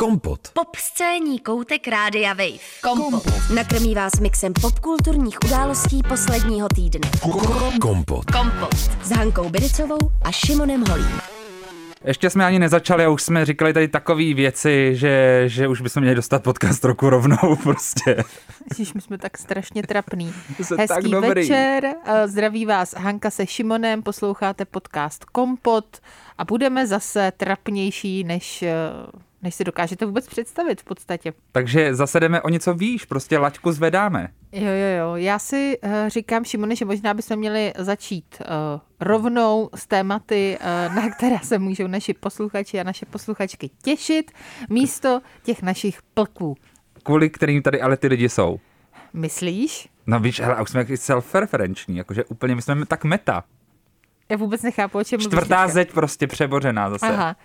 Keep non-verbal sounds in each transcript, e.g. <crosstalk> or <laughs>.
Kompot. Pop scéní koutek Rádia Wave. Kompot. Nakrmí vás mixem popkulturních událostí posledního týdne. Kompot. Kompot. S Hankou Biricovou a Šimonem Holím. Ještě jsme ani nezačali a už jsme říkali tady takové věci, že, že už bychom měli dostat podcast roku rovnou <laughs> prostě. Ježiš, my jsme tak strašně trapný. <laughs> Hezký tak dobrý. večer, eh, zdraví vás Hanka se Šimonem, posloucháte podcast Kompot a budeme zase trapnější, než, eh, než si dokážete vůbec představit v podstatě. Takže zase jdeme o něco výš, prostě laťku zvedáme. Jo, jo, jo. Já si uh, říkám, Šimone, že možná bychom měli začít uh, rovnou s tématy, uh, na které se můžou naši posluchači a naše posluchačky těšit, místo těch našich plků. Kvůli kterým tady ale ty lidi jsou. Myslíš? No víš, hele, a už jsme jaký self-referenční, jakože úplně my jsme tak meta. Já vůbec nechápu, o čem Čtvrtá zeď prostě přebořená zase. Aha.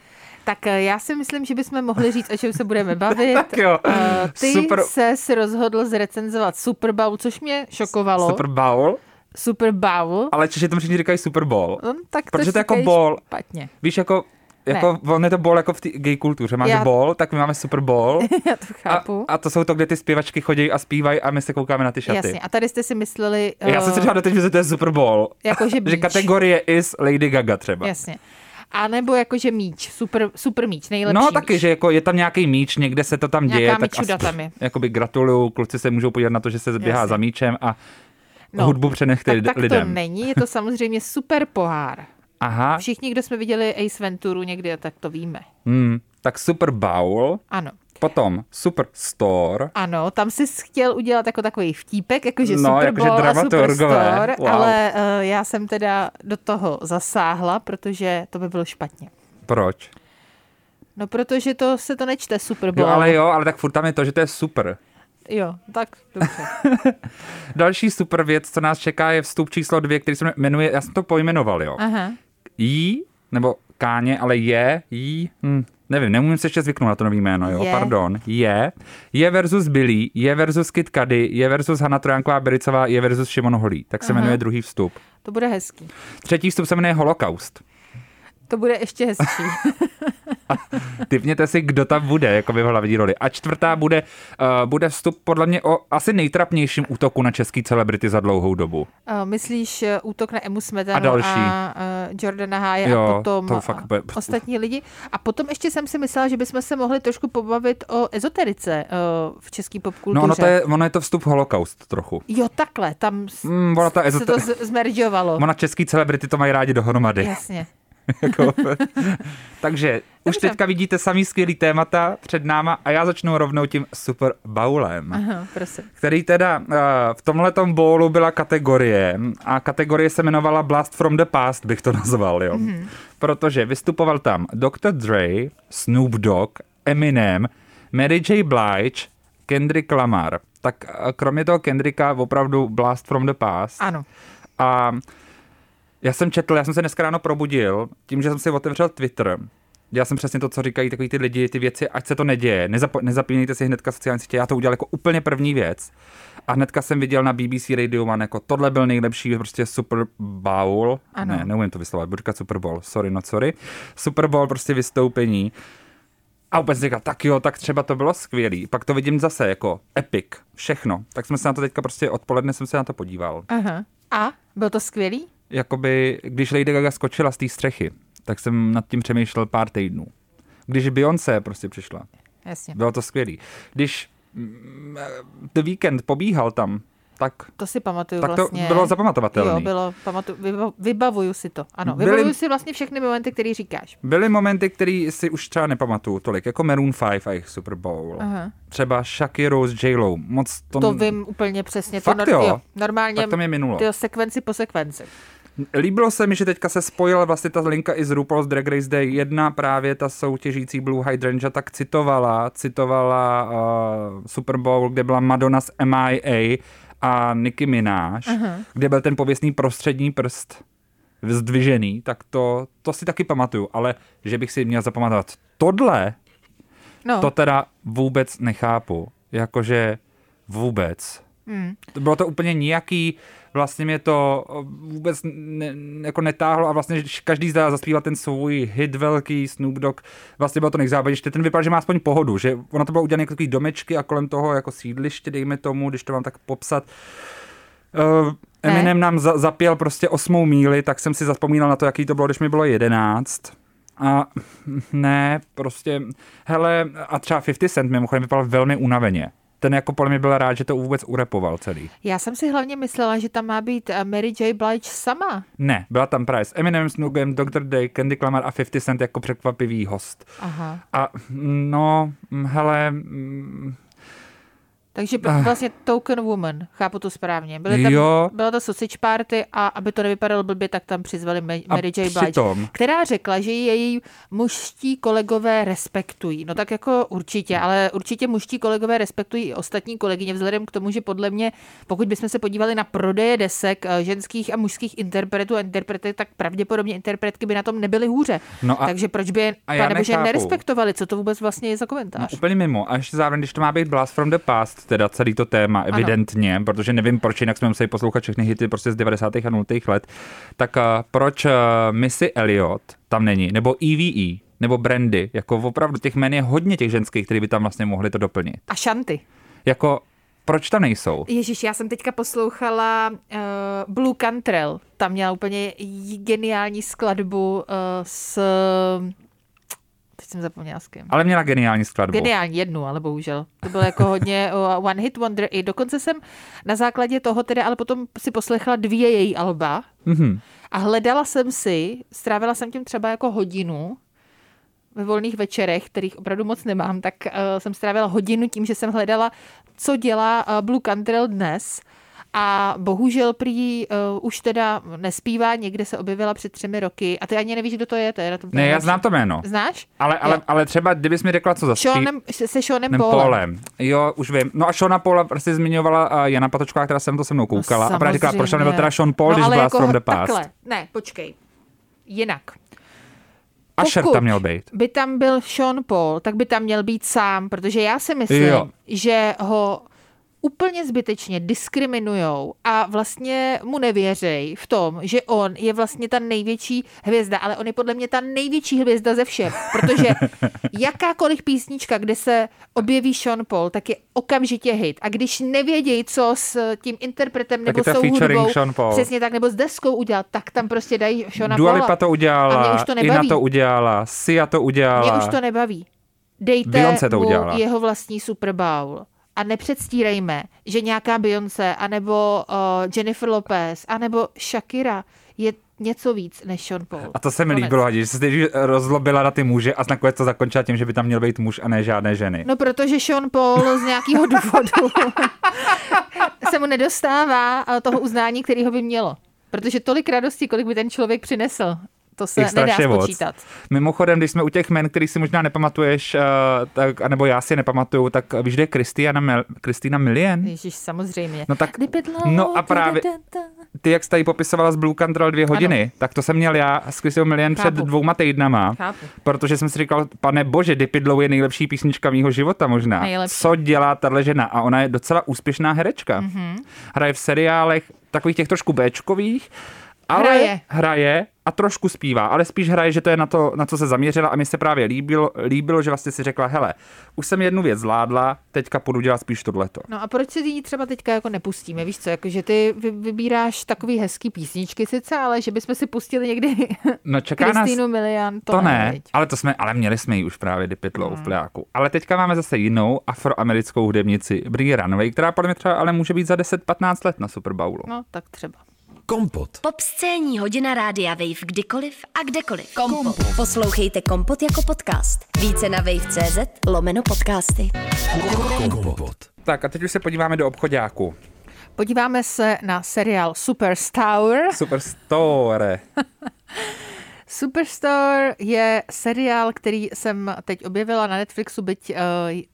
Tak eh, já si myslím, že bychom mohli říct, o čem se budeme <laughs> bavit. Tak jo. Eh, Ty Super- ses rozhodl zrecenzovat Super Bowl, což mě šokovalo. Super Bowl, Super Bowl. ale Češi tomu všichni říkají Super Bowl. No, tak Protože to je jako ball. Špatně. Víš, jako, jako on je to ball jako v té gay kultuře. Máš Já- ball, tak my máme Super Bowl. <laughs> Já to A, chápu. a to jsou to, kde ty zpěvačky chodí a zpívají a my se koukáme na ty šaty. Jasně. A tady jste si mysleli... Já jsem si eh, říkal doteď, že to je Super Bowl. Jakože <laughs> že beach. kategorie is Lady Gaga třeba. Jasně. A nebo jakože míč, super, super míč, nejlepší No taky, míč. že jako je tam nějaký míč, někde se to tam děje. Nějaká tak aspoň- tam je. Jakoby gratuluju, kluci se můžou podívat na to, že se běhá Jasně. za míčem a No, hudbu přenechte tak, tak lidem. to není, je to samozřejmě super pohár. <laughs> Aha, Všichni, kdo jsme viděli Ace Venturu někdy, tak to víme. hmm, tak Super Bowl, Ano. Potom Super Store, Ano, tam jsi chtěl udělat jako takový vtípek, jakože No, Super jakože a. Superstore, Wow. ale uh, já jsem teda do toho zasáhla, protože to by bylo špatně. proč? No, protože to se to nečte Super Bowl. Jo, ale jo, ale tak furt tam je to, že to je super. Jo, tak dobře. <laughs> Další super věc, co nás čeká, je vstup číslo dvě, který se jmenuje, já jsem to pojmenoval, jo. Aha. Jí, nebo Káně, ale je, jí, hm, nevím, nemůžu se ještě zvyknout na to nový jméno, jo, Je. pardon, je, je versus Billy, je versus Kid Cudi, je versus Hanna Trojanková Bericová, je versus Šimon Holý, tak se Aha. jmenuje druhý vstup. To bude hezký. Třetí vstup se jmenuje Holocaust. To bude ještě hezčí. <laughs> Typněte si, kdo tam bude, jako by v hlavní roli. A čtvrtá bude, uh, bude vstup podle mě o asi nejtrapnějším útoku na český celebrity za dlouhou dobu. Uh, myslíš uh, útok na Emu Smetanu A další. a uh, Jordana Háje Jo, a potom to fakt bude- ostatní lidi. A potom ještě jsem si myslela, že bychom se mohli trošku pobavit o ezoterice uh, v české popkultuře. No ono, to je, ono je to vstup Holocaust trochu. Jo, takhle, tam Mm, ona ta se to ezoter- z- zmeržovalo. <laughs> Ona český celebrity to mají rádi dohromady. Jasně. <laughs> Jako, <laughs> takže už Dobře. teďka vidíte samý skvělý témata před náma a já začnu rovnou tím Super Bowlem. Aha, prosím. který teda uh, v tomhletom bowlu byla kategorie a kategorie se jmenovala Blast from the Past, bych to <laughs> nazval, jo. Mm-hmm. Protože vystupoval tam Dr. Dre, Snoop Dogg, Eminem, Mary J. Blige, Kendrick Lamar. Tak uh, kromě toho Kendricka opravdu Blast from the Past. Ano. A já jsem četl, já jsem se dneska ráno probudil, tím, že jsem si otevřel Twitter. Já jsem přesně to, co říkají takový ty lidi, ty věci, ať se to neděje. Nezapo- nezapínejte si hnedka sociální sítě, já to udělal jako úplně první věc. A hnedka jsem viděl na BBC Radio One, jako tohle byl nejlepší prostě Super Bowl. Ano. Ne, neumím to vyslovat, budu říkat Super Bowl, sorry, not sorry. Super Bowl prostě vystoupení. A jsem říkal, tak jo, tak třeba to bylo skvělý. Pak to vidím zase jako epic, všechno. Tak jsme se na to teďka prostě odpoledne jsem se na to podíval Aha. A? Byl to skvělý? Jakoby, když Lady Gaga skočila z té střechy, tak jsem nad tím přemýšlel pár týdnů. Když Beyoncé prostě přišla, Jasně. bylo to skvělý. Když mm, The Weekend pobíhal tam, tak, To si pamatuju tak to vlastně. bylo zapamatovatelné. Jo, bylo, pamatuju, vyba- vybavuju si to. Ano, Byly- vybavuju si vlastně všechny momenty, které říkáš. Byly momenty, které si už třeba nepamatuju tolik, jako Maroon 5 a jejich Super Bowl. Aha. Třeba Shakira s J-Lo. Moc to, To vím úplně přesně. Fakt to jo? normálně Tak to mě minulo. Ty sekvenci po sekvenci. Líbilo se mi, že teďka se spojila vlastně ta linka i z RuPaul's Drag Race Day 1, právě ta soutěžící Blue Hydrangea tak citovala, citovala uh, Super Bowl, kde byla Madonna z MIA a Nicki Minaj, uh-huh. kde byl ten pověstný prostřední prst zdvižený, tak to, to si taky pamatuju, ale že bych si měl zapamatovat tohle, No, to teda vůbec nechápu, jakože vůbec. hmm. Bylo to úplně nějaký, Vlastně mě to vůbec ne, jako netáhlo a vlastně každý zdá zaspívat ten svůj hit velký, Snoop Dogg, vlastně bylo to nejzábavnější. Ten vypadá, že má aspoň pohodu, že ono to bylo udělané jako takový domečky a kolem toho jako sídliště, dejme tomu, když to mám tak popsat. Uh, Eminem nám za, zapěl prostě osmou míli, tak jsem si zapomínal na to, jaký to bylo, když mi bylo jedenáct. A ne, prostě, hele, a třeba 50 Cent mimochodem vypadal velmi unaveně ten jako podle mě byl rád, že to vůbec urepoval celý. Já jsem si hlavně myslela, že tam má být eh, Mary J. Blige sama. Ne, byla tam právě s Eminem, Snoogem, Dr. Day, Candy Clamar a 50 Cent jako překvapivý host. Aha. A no, hele, mm, takže uh. vlastně Token Woman, chápu to správně. Byly tam, jo. Byla to sausage party a aby to nevypadalo blbě, tak tam přizvali Mary J. Blige, přitom... která řekla, že její mužští kolegové respektují. No tak jako určitě, ale určitě mužští kolegové respektují i ostatní kolegyně, vzhledem k tomu, že podle mě, pokud bychom se podívali na prodeje desek eh, ženských a mužských interpretů a interprety, tak pravděpodobně interpretky by na tom nebyly hůře. No a, Takže proč by je, nerespektovali? Co to vůbec vlastně je za komentář? No, úplně mimo. A ještě zároveň, když to má být Blast from the Past, teda celý to téma, evidentně, ano. protože nevím, proč jinak jsme museli poslouchat všechny hity prostě z 90. a 0. let, tak uh, proč uh, Missy Elliot tam není, nebo EVE, nebo Brandy, jako opravdu těch jmen je hodně těch ženských, které by tam vlastně mohli to doplnit. A Shanty. Jako proč tam nejsou? Ježíš, já jsem teďka poslouchala uh, Blue Cantrell. Tam měla úplně geniální skladbu uh, s Teď jsem zapomněla s kým. Ale měla geniální skladbu. Geniální jednu, ale bohužel. To bylo jako hodně one hit wonder. I dokonce jsem na základě toho tedy, ale potom si poslechla dvě její alba mm-hmm. a hledala jsem si, strávila jsem tím třeba jako hodinu ve volných večerech, kterých opravdu moc nemám, tak uh, jsem strávila hodinu tím, že jsem hledala, co dělá uh, Blue Cantrell dnes a bohužel prý uh, už teda nespívá, někde se objevila před třemi roky a ty ani nevíš, kdo to je. To je na tom ne, já znám to jméno. Znáš? Ale, ale, ale třeba, kdybys mi řekla, co za Seanem, se Seanem Paulem. Paulem. Jo, už vím. No a Seana Paula prostě zmiňovala uh, Jana Patočková, která jsem to se mnou koukala. No, a právě říkala, proč tam nebyl teda Sean Paul, no, když byla jako from the past. Takhle. Ne, počkej. Jinak. Asher tam měl být. by tam byl Sean Paul, tak by tam měl být sám, protože já si myslím, jo. že ho úplně zbytečně diskriminujou a vlastně mu nevěřej v tom, že on je vlastně ta největší hvězda, ale on je podle mě ta největší hvězda ze všech, protože <laughs> jakákoliv písnička, kde se objeví Sean Paul, tak je okamžitě hit. A když nevědějí, co s tím interpretem nebo s tou hudbou, přesně tak, nebo s deskou udělat, tak tam prostě dají Seana Dua Lipa to udělala, a mě už to nebaví. Ina to udělala, Sia to udělala. Mě už to nebaví. Dejte to mu udělala. jeho vlastní Super Bowl a nepředstírejme, že nějaká Beyoncé, anebo uh, Jennifer Lopez, anebo Shakira je něco víc než Sean Paul. A to se mi Konec. líbilo, že se teď rozlobila na ty muže a nakonec to zakončila tím, že by tam měl být muž a ne žádné ženy. No protože Sean Paul z nějakého <laughs> důvodu <laughs> se mu nedostává toho uznání, který ho by mělo. Protože tolik radosti, kolik by ten člověk přinesl to se nedá spočítat. Moc. Mimochodem, když jsme u těch men, který si možná nepamatuješ, uh, tak, anebo já si nepamatuju, tak víš, kde je Kristýna Kristýna Milian? Ježíš, samozřejmě. No tak, no a právě, ty jak jsi tady popisovala z Blue Control dvě hodiny, ano. tak to jsem měl já s Kristýnou Milian před dvouma týdnama, Chápu. protože jsem si říkal, pane bože, Dipidlow je nejlepší písnička mýho života možná. Nejlepší. Co dělá tahle žena? A ona je docela úspěšná herečka. Mm-hmm. Hraje v seriálech takových těch trošku Bčkových, ale hraje. hraje a trošku zpívá, ale spíš hraje, že to je na to, na co se zaměřila a mi se právě líbilo, líbilo, že vlastně si řekla, hele, už jsem jednu věc zvládla, teďka půjdu dělat spíš tohleto. No a proč si ji třeba teďka jako nepustíme, víš co, jako že ty vybíráš takový hezký písničky sice, ale že bychom si pustili někdy <laughs> no, čeká Kristýnu nás... Milian, to, to ne, ne ale to jsme, ale měli jsme ji už právě Dipitlow hmm. v pláku. Ale teďka máme zase jinou afroamerickou hudebnici, Brie Runway, která podle mě třeba ale může být za 10-15 let na Super Bowlu. No, tak třeba. Kompot. Pop scéní hodina rádia Wave kdykoliv a kdekoliv. Kompot. Kompot. Poslouchejte Kompot jako podcast. Více na wave.cz lomeno podcasty. Kompot. Tak a teď už se podíváme do obchodáku. Podíváme se na seriál Superstar. Superstore. <laughs> Superstar je seriál, který jsem teď objevila na Netflixu, byť uh,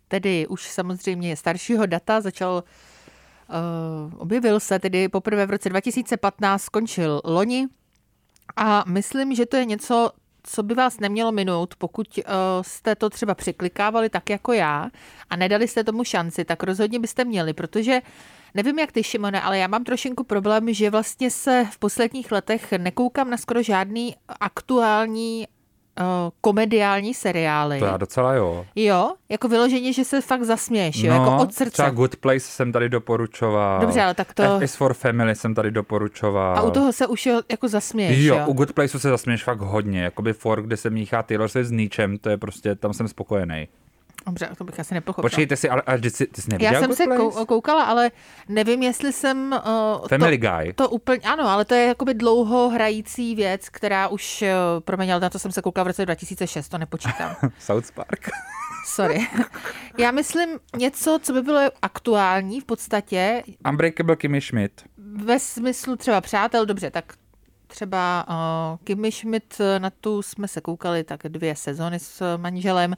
tedy už samozřejmě staršího data, začal objevil se tedy poprvé v roce 2015, skončil loni. A myslím, že to je něco, co by vás nemělo minout, pokud uh, jste to třeba překlikávali tak jako já a nedali jste tomu šanci, tak rozhodně byste měli, protože nevím jak ty, Šimone, ale já mám trošinku problém, že vlastně se v posledních letech nekoukám na skoro žádný aktuální komediální seriály. To já docela jo. Jo, jako vyloženě, že se fakt zasměješ, jo, No, jako od srdce. Třeba Good Place jsem tady doporučoval. Dobře, ale tak to- F is for Family jsem tady doporučoval. A u toho se už jako zasměješ, Jo, jo. u Good Placeu se zasměješ fakt hodně. Jakoby for, kde se míchá Taylor Swift s Níčem, to je prostě, tam jsem spokojený. Dobře, to bych asi nepochopila. Počkejte si, ale, ale ty jsi, ty jsi neviděl Já jsem se kou- koukala, ale nevím, jestli jsem... Uh, Family to, Guy. To úplně, ano, ale to je jakoby dlouho hrající věc, která už, uh, promiň, ale na to jsem se koukala v roce 2006, to nepočítám. <laughs> South Park. <laughs> Sorry. Já myslím něco, co by bylo aktuální v podstatě, Unbreakable Kimmy Schmidt. ve smyslu třeba přátel, dobře, tak třeba uh, Kimmy Schmidt, na tu jsme se koukali tak dvě sezony s manželem,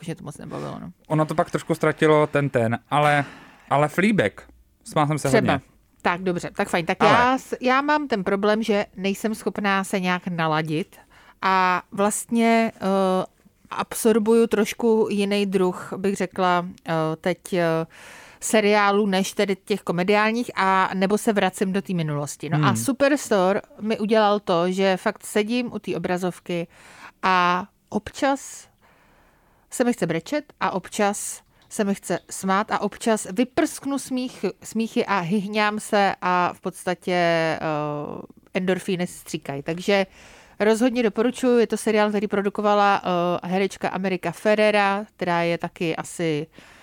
už mě to moc nebavilo. No. Ono to pak trošku ztratilo ten ten, ale, ale Fleabag. Smál jsem se Třeba. hodně. Tak dobře, tak fajn. Tak Ale- já, já mám ten problém, že nejsem schopná se nějak naladit a vlastně uh, absorbuju trošku jiný druh, bych řekla, uh, teď uh, seriálů, než tedy těch komediálních, a nebo se vracím do té minulosti. No hmm. a Superstore mi udělal to, že fakt sedím u té obrazovky a občas se mi chce brečet a občas se mi chce smát a občas vyprsknu smích, smíchy a hyhňám se a v podstatě uh, endorfíny stříkají. Takže rozhodně doporučuji, je to seriál, který produkovala uh, herečka Amerika Ferrera, která je taky asi eh,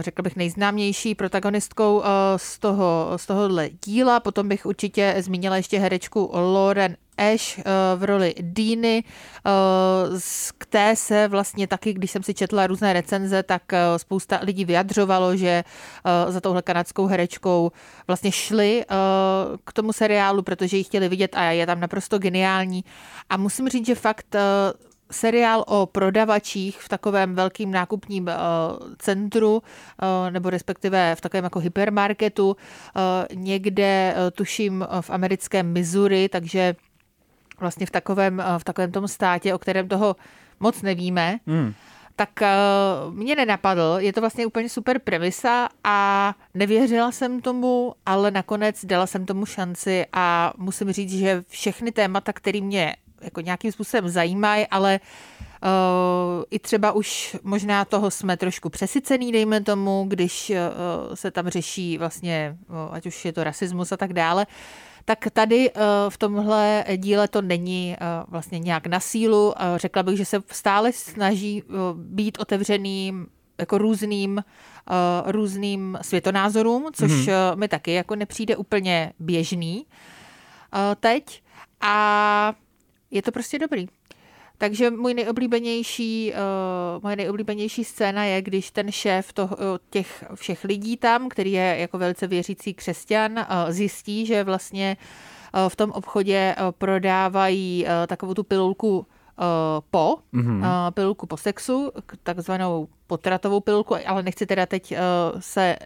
řekla bych nejznámější protagonistkou eh, z, toho, z tohohle díla. Potom bych určitě zmínila ještě herečku Lauren Ash eh, v roli Deany. Z té se vlastně taky, když jsem si četla různé recenze, tak eh, spousta lidí vyjadřovalo, že eh, za touhle kanadskou herečkou vlastně šli eh, k tomu seriálu, protože ji chtěli vidět a je tam naprosto geniální. A musím říct, že fakt eh, seriál o prodavačích v takovém velkým nákupním uh, centru, uh, nebo respektive v takovém jako hypermarketu, uh, někde, tuším, v americkém Missouri, takže vlastně v takovém, v takovém tom státě, o kterém toho moc nevíme, Hmm. tak mě nenapadl. Je to vlastně úplně super premisa a nevěřila jsem tomu, ale nakonec dala jsem tomu šanci a musím říct, že všechny témata, které mě jako nějakým způsobem zajímají, ale Uh, I třeba už možná toho jsme trošku přesycený, dejme tomu, když uh, se tam řeší vlastně, uh, ať už je to rasismus a tak dále, tak tady uh, v tomhle díle to není uh, vlastně nějak na sílu. Uh, řekla bych, že se stále snaží uh, být otevřeným jako různým, uh, různým světonázorům, což mm-hmm. mi taky jako nepřijde úplně běžný uh, teď. A je to prostě dobrý. Takže můj nejoblíbenější, uh, moje nejoblíbenější scéna je, když ten šéf toho, těch všech lidí tam, který je jako velice věřící křesťan, uh, zjistí, že vlastně uh, v tom obchodě uh, prodávají uh, takovou tu pilulku uh, po, mm-hmm. uh, pilulku po sexu, takzvanou potratovou pilulku, ale nechci teda teď uh, se...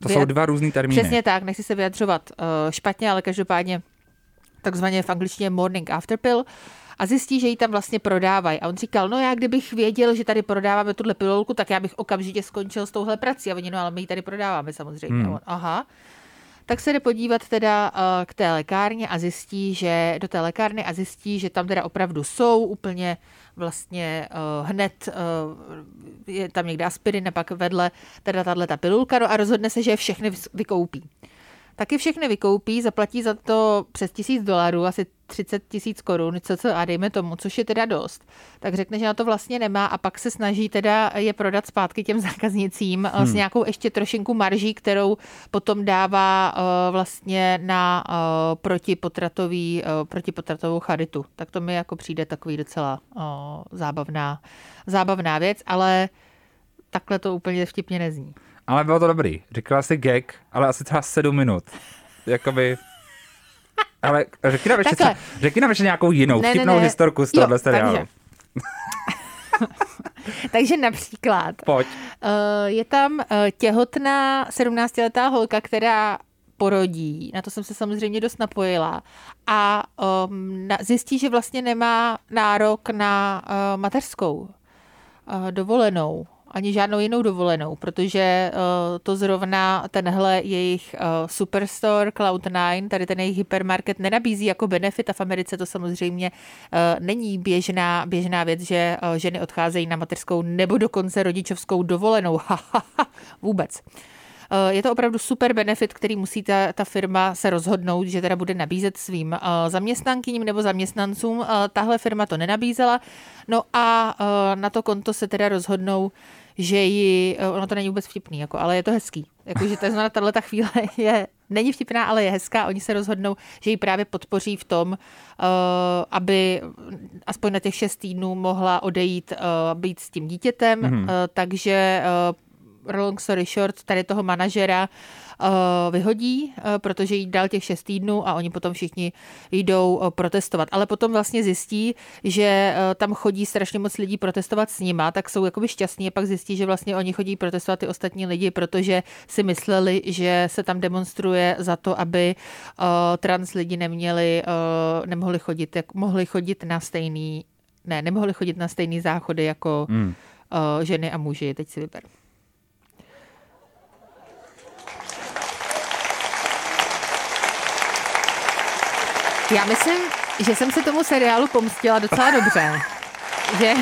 To jsou dva různý termíny. Přesně tak, nechci se vyjadřovat uh, špatně, ale každopádně takzvaně v angličtině morning after pill a zjistí, že ji tam vlastně prodávají. A on říkal, no já kdybych věděl, že tady prodáváme tuhle pilulku, tak já bych okamžitě skončil s touhle prací. A oni, no ale my ji tady prodáváme samozřejmě. Hmm. A on, aha. Tak se jde podívat teda uh, k té lékárně a zjistí, že do té lékárny a zjistí, že tam teda opravdu jsou úplně vlastně uh, hned uh, je tam někde aspirin a pak vedle teda tahle ta pilulka no a rozhodne se, že je všechny vykoupí. Taky všechny vykoupí, zaplatí za to přes tisíc dolarů, asi 30 tisíc korun, co, co a dejme tomu, což je teda dost, tak řekne, že na to vlastně nemá a pak se snaží teda je prodat zpátky těm zákaznicím hmm. s nějakou ještě trošinku marží, kterou potom dává uh, vlastně na uh, protipotratový, uh, protipotratovou charitu. Tak to mi jako přijde takový docela uh, zábavná, zábavná věc, ale takhle to úplně vtipně nezní. Ale bylo to dobrý. Říkala si gag, ale asi třeba sedm minut. Jakoby... Ale řekni nám ještě, řekni nám ještě nějakou jinou Ne, ne, vtipnou ne. historku z Jo, tohohle seriálu. takže. <laughs> Takže například Pojď. uh, je tam uh, těhotná 17-letá holka, která porodí, na to jsem se samozřejmě dost napojila, a um, na, zjistí, že vlastně nemá nárok na uh, mateřskou uh, dovolenou. Ani žádnou jinou dovolenou, protože uh, to zrovna tenhle jejich uh, superstore Cloud9, tady ten jejich hypermarket nenabízí jako benefit a v Americe to samozřejmě uh, není běžná, běžná věc, že ženy odcházejí na mateřskou nebo dokonce rodičovskou dovolenou. <laughs> Vůbec. Je to opravdu super benefit, který musí ta, ta firma se rozhodnout, že teda bude nabízet svým zaměstnankyním nebo zaměstnancům. Tahle firma to nenabízela. No a na to konto se teda rozhodnou, že ji, ono to není vůbec vtipný, jako, ale je to hezký. Jako, že to znamená, tahle ta chvíle <laughs> je, není vtipná, ale je hezká. Oni se rozhodnou, že ji právě podpoří v tom, uh, aby aspoň na těch šest týdnů mohla odejít, uh, být s tím dítětem. Mm-hmm. Uh, takže uh, long story short, tady toho manažera Eh, vyhodí, eh, protože jí dal těch šest týdnů a oni potom všichni jdou eh, protestovat. Ale potom vlastně zjistí, že tam chodí strašně moc lidí protestovat s nima, tak jsou jakoby šťastní a pak zjistí, že vlastně oni chodí protestovat ty ostatní lidi, protože si mysleli, že se tam demonstruje za to, aby trans lidi neměli, nemohli chodit, jak mohli chodit na stejný, ne, nemohli chodit na stejný záchody jako hmm. ženy a muži. Teď si vyberu. Já myslím, že jsem se tomu seriálu pomstila docela dobře. Že...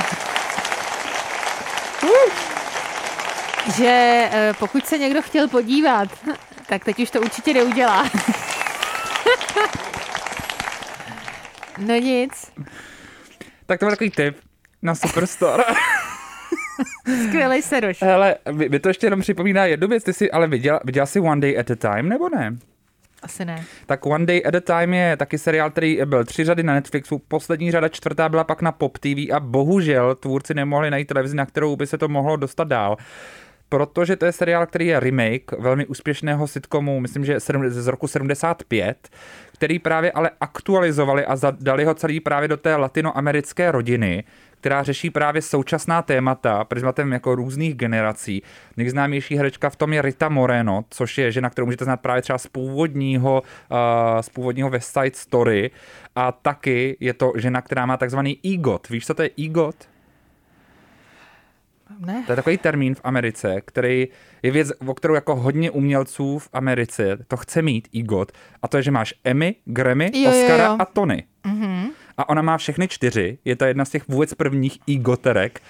že eh, pokud se někdo chtěl podívat, tak teď už to určitě neudělá. <laughs> no nic. Tak to byl takový tip na Superstore. Skvělej seroš. Hele, mi to ještě jenom připomíná jednu věc. Ty jsi ale viděla, viděla jsi One Day at a Time, nebo ne? Asi ne. Tak One Day at a Time je taky seriál, který byl tři řady na Netflixu, poslední řada čtvrtá byla pak na Pop TV a bohužel tvůrci nemohli najít televizi, na kterou by se to mohlo dostat dál protože to je seriál, který je remake velmi úspěšného sitcomu, myslím, že z roku 75, který právě ale aktualizovali a dali ho celý právě do té latinoamerické rodiny, která řeší právě současná témata prismatem jako různých generací. Nejznámější herečka v tom je Rita Moreno, což je žena, kterou můžete znát právě třeba z původního, uh, z původního West Side Story. A taky je to žena, která má takzvaný EGOT. Víš, co to je EGOT? Ne. To je takový termín v Americe, který je věc, o kterou jako hodně umělců v Americe to chce mít EGOT. A to je, že máš Emmy, Grammy, jo, Oscara jo, jo. a Tony. Mm-hmm. A ona má všechny čtyři. Je to jedna z těch vůbec prvních EGOTerek.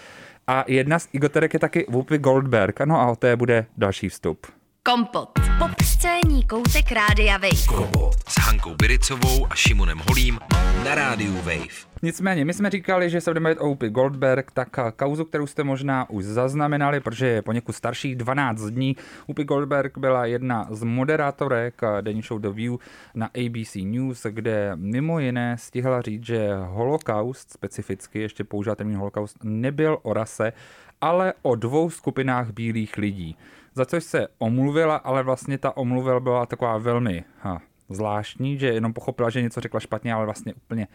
A jedna z EGOTerek je taky Whoopi Goldberg. No a o té bude další vstup. Kompot. Pop scéní koutek Rádia Wave. Kompot s Hankou Biricovou a Šimonem Holím na Rádiu Wave. Nicméně, my jsme říkali, že se budeme bavit o Whoopi Goldberg, tak kauzu, kterou jste možná už zaznamenali, protože je poněkud starší 12 dní. Whoopi Goldberg byla jedna z moderátorek denní show The View na ABC News, kde mimo jiné stihla říct, že holokaust, specificky ještě používá termín holokaust, nebyl o rase, ale o dvou skupinách bílých lidí. Za což se omluvila, ale vlastně ta omluvila byla taková velmi ha, zvláštní, že jenom pochopila, že něco řekla špatně, ale vlastně úplně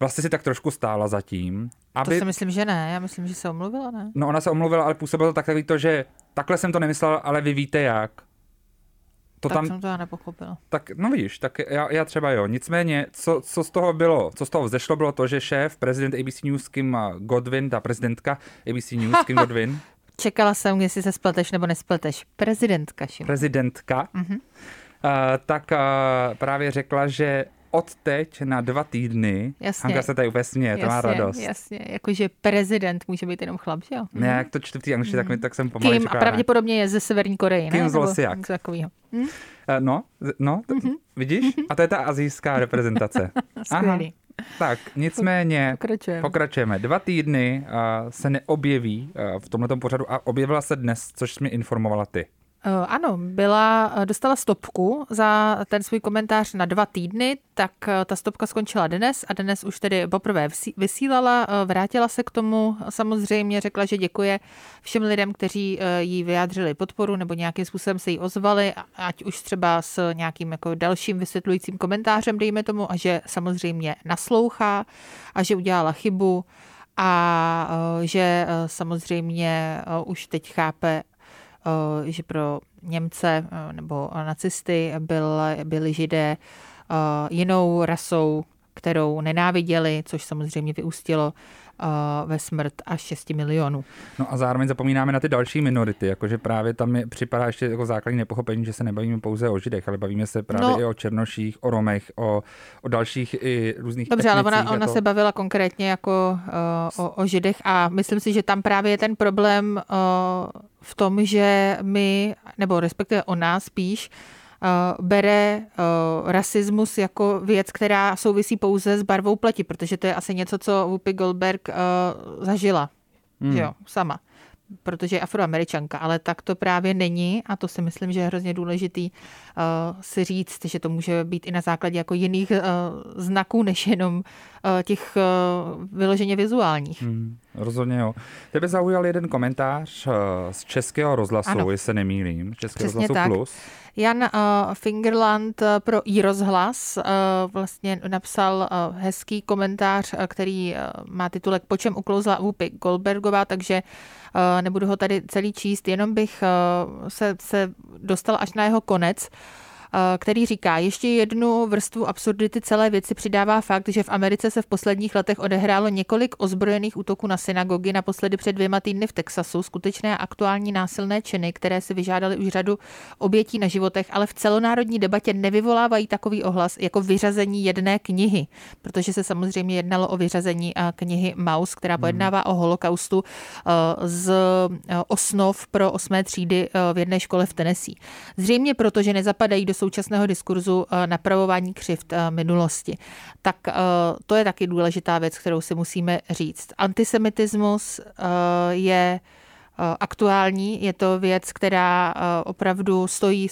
vlastně si tak trošku stála zatím. Aby... To si myslím, že ne. Já myslím, že se omluvila, ne? No ona se omluvila, ale působilo to takový to, že takhle jsem to nemyslel, ale vy víte jak. To tak tam... jsem to já nepochopil. Tak, no víš, tak já, já třeba jo. Nicméně, co, co z toho bylo, co z toho vzešlo, bylo to, že šéf, prezident ABC News Kim Godwin, ta prezidentka ABC News <laughs> Kim Godwin. Čekala jsem, jestli se spleteš nebo nespleteš. Prezidentka, Šim. Prezidentka. Mm-hmm. Uh, tak uh, právě řekla, že od teď na dva týdny. Jasně. Hanka se tady úplně směje, to má radost. Jasně, jakože prezident může být jenom chlap, že jo? Ne, jak to čtvrtý angličtí, mm. tak, tak jsem pomalu Kim a pravděpodobně je ze Severní Koreje, Kim ne? Kim z takového. Hm? Uh, no, no, t- mm-hmm. vidíš? A to je ta azijská reprezentace. <laughs> Skvělý. Tak, nicméně pokračujeme. pokračujeme. Dva týdny uh, se neobjeví uh, v tomto pořadu a objevila se dnes, což jsi mi informovala ty. Eh, ano, byla, eh, dostala stopku za ten svůj komentář na dva týdny, tak eh, ta stopka skončila dnes a dnes už tedy poprvé vysílala, vrátila se k tomu, samozřejmě řekla, že děkuje všem lidem, kteří jí vyjádřili podporu nebo nějakým způsobem se jí ozvali, ať už třeba s nějakým jako dalším vysvětlujícím komentářem, dejme tomu, a že samozřejmě naslouchá a že udělala chybu a že samozřejmě už teď chápe, že pro Němce eh, nebo nacisty byl, byli židé eh, jinou rasou, kterou nenáviděli, což samozřejmě vyústilo ve smrt až 6 milionů. No a zároveň zapomínáme na ty další minority, jakože právě tam je, připadá ještě jako základní nepochopení, že se nebavíme pouze o židech, ale bavíme se právě no, i o černoších, o romech, o, o dalších i různých Dobře, ale ona, ona to... se bavila konkrétně jako uh, o, o židech a myslím si, že tam právě je ten problém uh, v tom, že my, nebo respektive o nás spíš, uh, bere uh, rasismus jako věc, která souvisí pouze s barvou pleti, protože to je asi něco, co Whoopi Goldberg uh, zažila. Hmm. Jo, sama protože je afroameričanka, ale tak to právě není a to si myslím, že je hrozně důležitý uh, si říct, že to může být i na základě jako jiných uh, znaků, než jenom uh, těch uh, vyloženě vizuálních. Hmm, rozhodně jo. Tebe zaujal jeden komentář uh, z Českého rozhlasu, ano. jestli se nemýlím, Českého Přesně rozhlasu tak. Plus. Jan uh, Fingerland pro i rozhlas uh, vlastně napsal uh, hezký komentář, uh, který uh, má titulek Po čem uklouzla Whoopi Goldbergová, takže uh, nebudu ho tady celý číst, jenom bych uh, se, se dostal až na jeho konec. Eh, který říká, ještě jednu vrstvu absurdity celé věci přidává fakt, že v Americe se v posledních letech odehrálo několik ozbrojených útoků na synagogy, naposledy před dvěma týdny v Texasu, skutečné a aktuální násilné činy, které si vyžádaly už řadu obětí na životech, ale v celonárodní debatě nevyvolávají takový ohlas jako vyřazení jedné knihy, protože se samozřejmě jednalo o vyřazení eh, knihy Maus, která pojednává hmm. o holokaustu eh, z osnov pro osmé třídy v jedné škole v Tennessee. Zřejmě proto, že nezapadají do současného diskurzu eh, napravování křivt eh, minulosti. Tak eh, to je taky důležitá věc, kterou si musíme říct. Antisemitismus je aktuální, je to věc, která opravdu stojí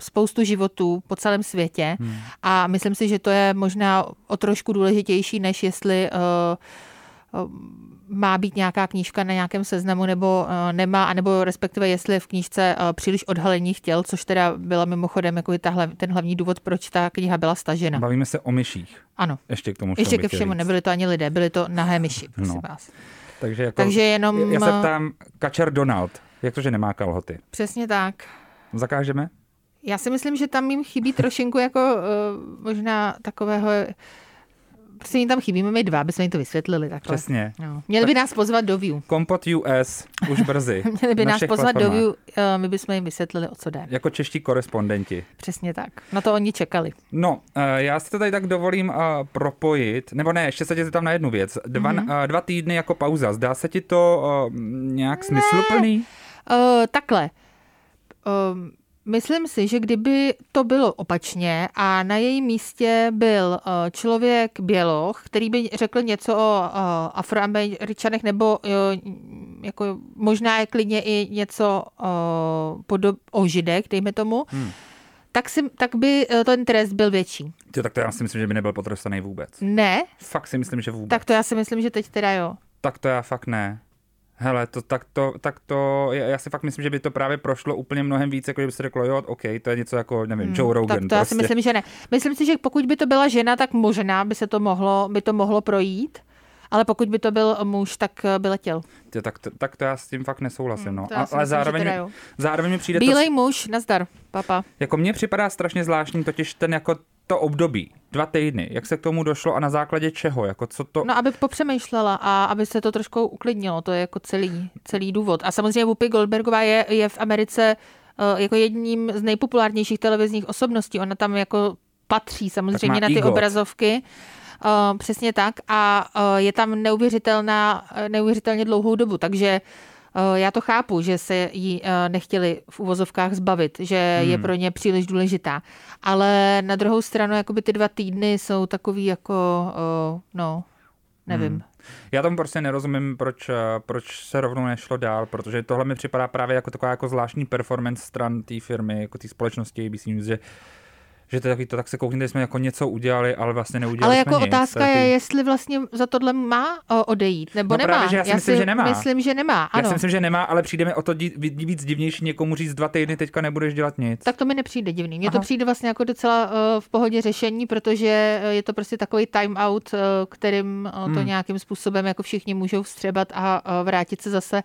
spoustu životů po celém světě hmm. a myslím si, že to je možná o trošku důležitější, než jestli má být nějaká knížka na nějakém seznamu nebo uh, nemá, anebo respektive jestli je v knížce uh, příliš odhalených těl, což teda byla mimochodem jako ta, ten hlavní důvod, proč ta kniha byla stažena. Bavíme se o myších. Ano. Ještě k tomu Ještě ke všemu, říct. nebyly to ani lidé, byly to nahé myši, prosím no. vás. Takže, jako, Takže jenom... Já se ptám, Kačer Donald, jak to, že nemá kalhoty? Přesně tak. Zakážeme? Já si myslím, že tam jim chybí trošinku jako uh, možná takového Jim tam chybíme my dva, aby jsme jim to vysvětlili. Takhle. Přesně. No. Měli by nás pozvat do View. Kompot US už brzy. <laughs> Měli by nás pozvat platformách. do View, eh, my bychom jim vysvětlili, o co jde. Jako čeští korespondenti. Přesně tak. Na to oni čekali. No, eh, já si to tady tak dovolím eh, propojit, nebo ne, ještě se tě tam na jednu věc. Dva, mm-hmm. dva týdny jako pauza, zdá se ti to nějak ne. smysluplný? Uh, takhle. Um, Myslím si, že kdyby to bylo opačně a na jejím místě byl eh, člověk běloch, který by řekl něco o eh, afroameričanech nebo eh, jako možná je klidně i něco podob, o židech, dejme tomu, hmm. tak, si, tak by ten trest byl větší. Jo, tak to já si myslím, že by nebyl potrestaný vůbec. Ne? Fakt si myslím, že vůbec. Tak to já si myslím, že teď teda jo. Tak to já fakt ne. Hele, to, tak, to, tak to, já si fakt myslím, že by to právě prošlo úplně mnohem víc, jako kdyby se řeklo, jo, OK, to je něco jako, nevím, hmm, Joe Rogan. Tak to prostě. já si myslím, že ne. Myslím si, že pokud by to byla žena, tak možná by se to mohlo, by to mohlo projít. Ale pokud by to byl muž, tak by letěl. Tě, tak, to, tak to já s tím fakt nesouhlasím. Hmm, no. A, ale zároveň, zároveň mi přijde Bílej to... muž, nazdar, papa. Jako mně připadá strašně zvláštní totiž ten jako to období, dva týdny, jak se k tomu došlo a na základě čeho, jako co to... No, aby popřemýšlela a aby se to trošku uklidnilo, to je jako celý, celý důvod. A samozřejmě Whoopi Goldbergová je, je v Americe uh, jako jedním z nejpopulárnějších televizních osobností. Ona tam jako patří samozřejmě na ty ego. obrazovky. Uh, přesně tak a uh, je tam neuvěřitelná, neuvěřitelně dlouhou dobu, takže uh, Eh, já to chápu, že se jí eh, nechtěli v uvozovkách zbavit, že hmm. je pro ně příliš důležitá. Ale na druhou stranu, jakoby ty dva týdny jsou takový jako, eh, no, nevím. Hmm. Já tomu prostě nerozumím, proč, proč se rovnou nešlo dál, protože tohle mi připadá právě jako taková jako zvláštní performance stran té firmy, jako té společnosti ABC News, že že to je takový to, tak se koukněte, jsme jako něco udělali, ale vlastně neudělali Ale jako jsme otázka nic, je, jestli vlastně za tohle má odejít, nebo no nemá. Právě, že já si já myslím, si že nemá. myslím, že nemá, ano. Já si myslím, že nemá, ale přijde mi o to víc divnější někomu říct dva týdny, teďka nebudeš dělat nic. Tak to mi nepřijde divný. Mně to přijde vlastně jako docela uh, v pohodě řešení, protože je to prostě takový time out, uh, kterým uh, to hmm. nějakým způsobem jako všichni můžou vstřebat a uh, vrátit se zase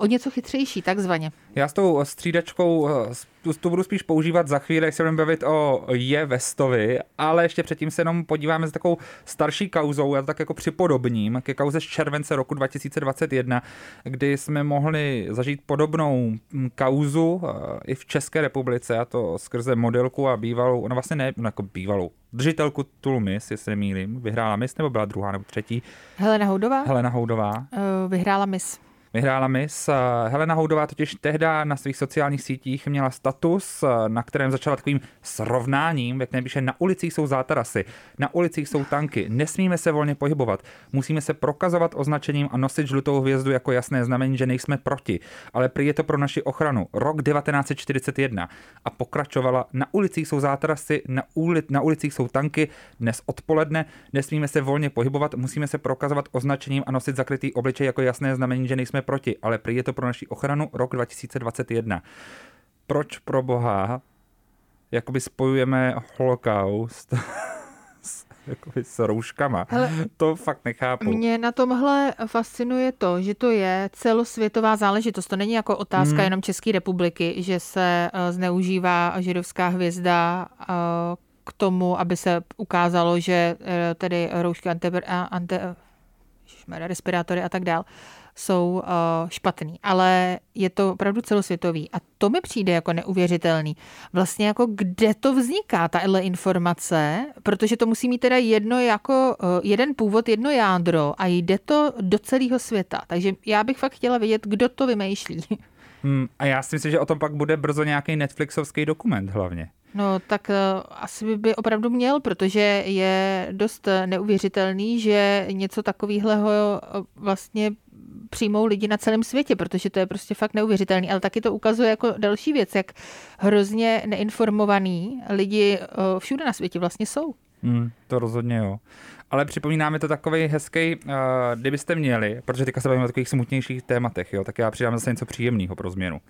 o něco chytřejší, takzvaně. Já s tou střídačkou eh, tu, budu spíš používat za chvíli, jak se budeme bavit o Je Vestovi, ale ještě předtím se jenom podíváme s takovou starší kauzou, já to tak jako připodobním, ke kauze z července roku 2021, kdy jsme mohli zažít podobnou hm, kauzu eh, i v České republice, a to skrze modelku a bývalou, no vlastně ne, no jako bývalou, držitelku titulu Miss, jestli nemýlím, vyhrála Miss nebo byla druhá nebo třetí? Helena Houdová? Helena Houdová. Uh, vyhrála Miss. Vyhrála Miss. Helena Houdová totiž tehdy na svých sociálních sítích měla status, na kterém začala takovým srovnáním, jak nepíše, na ulicích jsou zátarasy, na ulicích jsou tanky, nesmíme se volně pohybovat, musíme se prokazovat označením a nosit žlutou hvězdu jako jasné znamení, že nejsme proti, ale prý je to pro naši ochranu. Rok 1941 a pokračovala, na ulicích jsou zátarasy, na, uli, na ulicích jsou tanky, dnes odpoledne nesmíme se volně pohybovat, musíme se prokazovat označením a nosit zakrytý obličej jako jasné znamení, že nejsme proti, ale prý je to pro naši ochranu rok 2021. Proč pro boha jakoby spojujeme holokaust <laughs> s, jakoby s rouškama? Hele, to fakt nechápu. Mě na tomhle fascinuje to, že to je celosvětová záležitost. To není jako otázka hmm. jenom České republiky, že se uh, zneužívá židovská hvězda uh, k tomu, aby se ukázalo, že uh, tedy roušky anti, anti, respirátory a tak dál jsou uh, špatný, ale je to opravdu celosvětový. A to mi přijde jako neuvěřitelný. Vlastně jako kde to vzniká, tahle informace, protože to musí mít teda jedno jako uh, jeden původ, jedno jádro a jde to do celého světa. Takže já bych fakt chtěla vědět, kdo to vymýšlí. <laughs> Hmm, a já si myslím, že o tom pak bude brzo nějaký Netflixovský dokument hlavně. No tak uh, asi by, opravdu měl, protože je dost neuvěřitelný, že něco takového vlastně přijmou lidi na celém světě, protože to je prostě fakt neuvěřitelný. Ale taky to ukazuje jako další věc, jak hrozně neinformovaný lidi eh, všude na světě vlastně jsou. Hmm, to rozhodně jo. Ale připomínáme to takový hezký, uh, kdybyste měli, protože teďka se bavíme o takových smutnějších tématech, jo, tak já přidám zase něco příjemného pro změnu.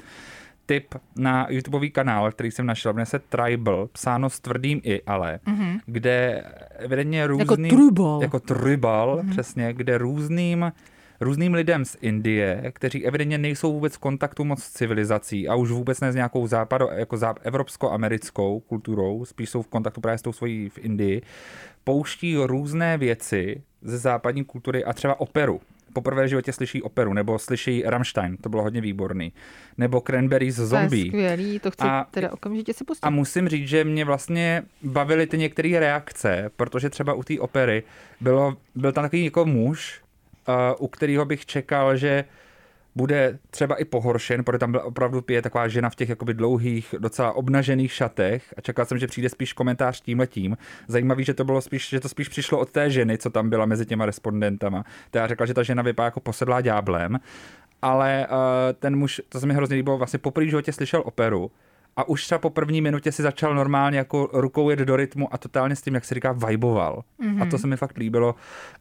Tip na YouTubeový kanál, který jsem našel, jmenuje se Tribal, psáno s tvrdým i, ale, mm-hmm. kde evidentně různý... Jako tribal. Jako tribal, mm-hmm. přesně, kde různým různým lidem z Indie, kteří evidentně nejsou vůbec v kontaktu moc s civilizací a už vůbec ne s nějakou západo, jako záp, evropsko-americkou kulturou, spíš jsou v kontaktu právě s tou svojí v Indii, pouští různé věci ze západní kultury a třeba operu poprvé v životě slyší operu, nebo slyší Rammstein, to bylo hodně výborný, nebo Cranberries Zombie. To je skvělý, to chci a, teda okamžitě si pustit. A musím říct, že mě vlastně bavily ty některé reakce, protože třeba u té opery bylo, byl tam takový jako muž, u kterého bych čekal, že bude třeba i pohoršen, protože tam byla opravdu pije taková žena v těch jakoby dlouhých, docela obnažených šatech a čekal jsem, že přijde spíš komentář tím tím. Zajímavý, že to bylo spíš, že to spíš přišlo od té ženy, co tam byla mezi těma respondentama. já řekla, že ta žena vypadá jako posedlá dňáblem, ale uh, ten muž, to se mi hrozně líbilo, vlastně poprvé životě slyšel operu a už třeba po první minutě si začal normálně jako rukou jet do rytmu a totálně s tím, jak se říká, viboval. Mm-hmm. A to se mi fakt líbilo.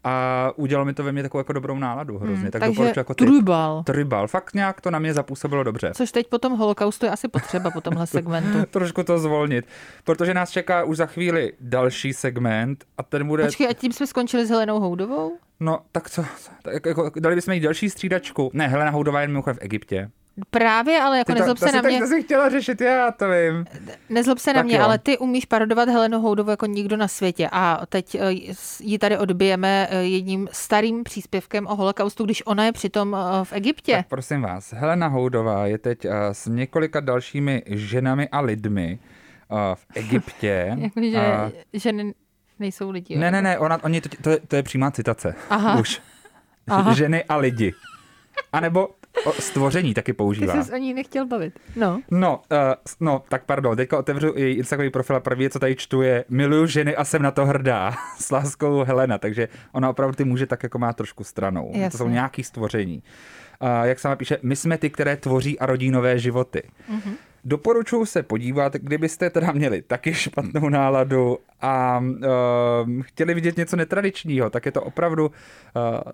A udělalo mi to ve mně takovou jako dobrou náladu hrozně. Mm, tak takže jako tribal. Tribal. Fakt nějak to na mě zapůsobilo dobře. Což teď po tom holokaustu je asi potřeba po tomhle <laughs> segmentu. Trošku to zvolnit. Protože nás čeká už za chvíli další segment a ten bude... Počkej, a tím jsme skončili s Helenou Houdovou? No, tak co? Tak jako, dali bychom jí další střídačku. Ne, Helena Houdová je mimochodem v Egyptě. Právě, ale jako ty nezlob to, se to na mě. To si chtěla řešit, já to vím. Nezlob se tak na mě, jo. ale ty umíš parodovat Helenu Houdovu jako nikdo na světě. A teď eh, ji tady odbijeme eh, jedním starým příspěvkem o holokaustu, když ona je přitom eh, v Egyptě. Tak prosím vás, Helena Houdová je teď s několika dalšími ženami a lidmi v Egyptě. <laughs> Jakože a... ženy nejsou lidi. Ne, ne, ne, ona, oni, to, to, je, to je přímá citace. Aha. Už. Aha. Ženy a lidi. A nebo o stvoření taky používá. Ty jsi o ní nechtěl bavit. No. No, uh, no, tak pardon, teďka otevřu její Instagramový profil a první, co tady čtu, je miluju ženy a jsem na to hrdá <laughs> s láskou Helena, takže ona opravdu ty může tak jako má trošku stranou. Jasně. To jsou nějaký stvoření. Uh, jak sama píše, my jsme ty, které tvoří a rodí nové životy. Mm-hmm. Doporučuji se podívat, kdybyste teda měli taky špatnou náladu a uh, chtěli vidět něco netradičního, tak je to opravdu uh,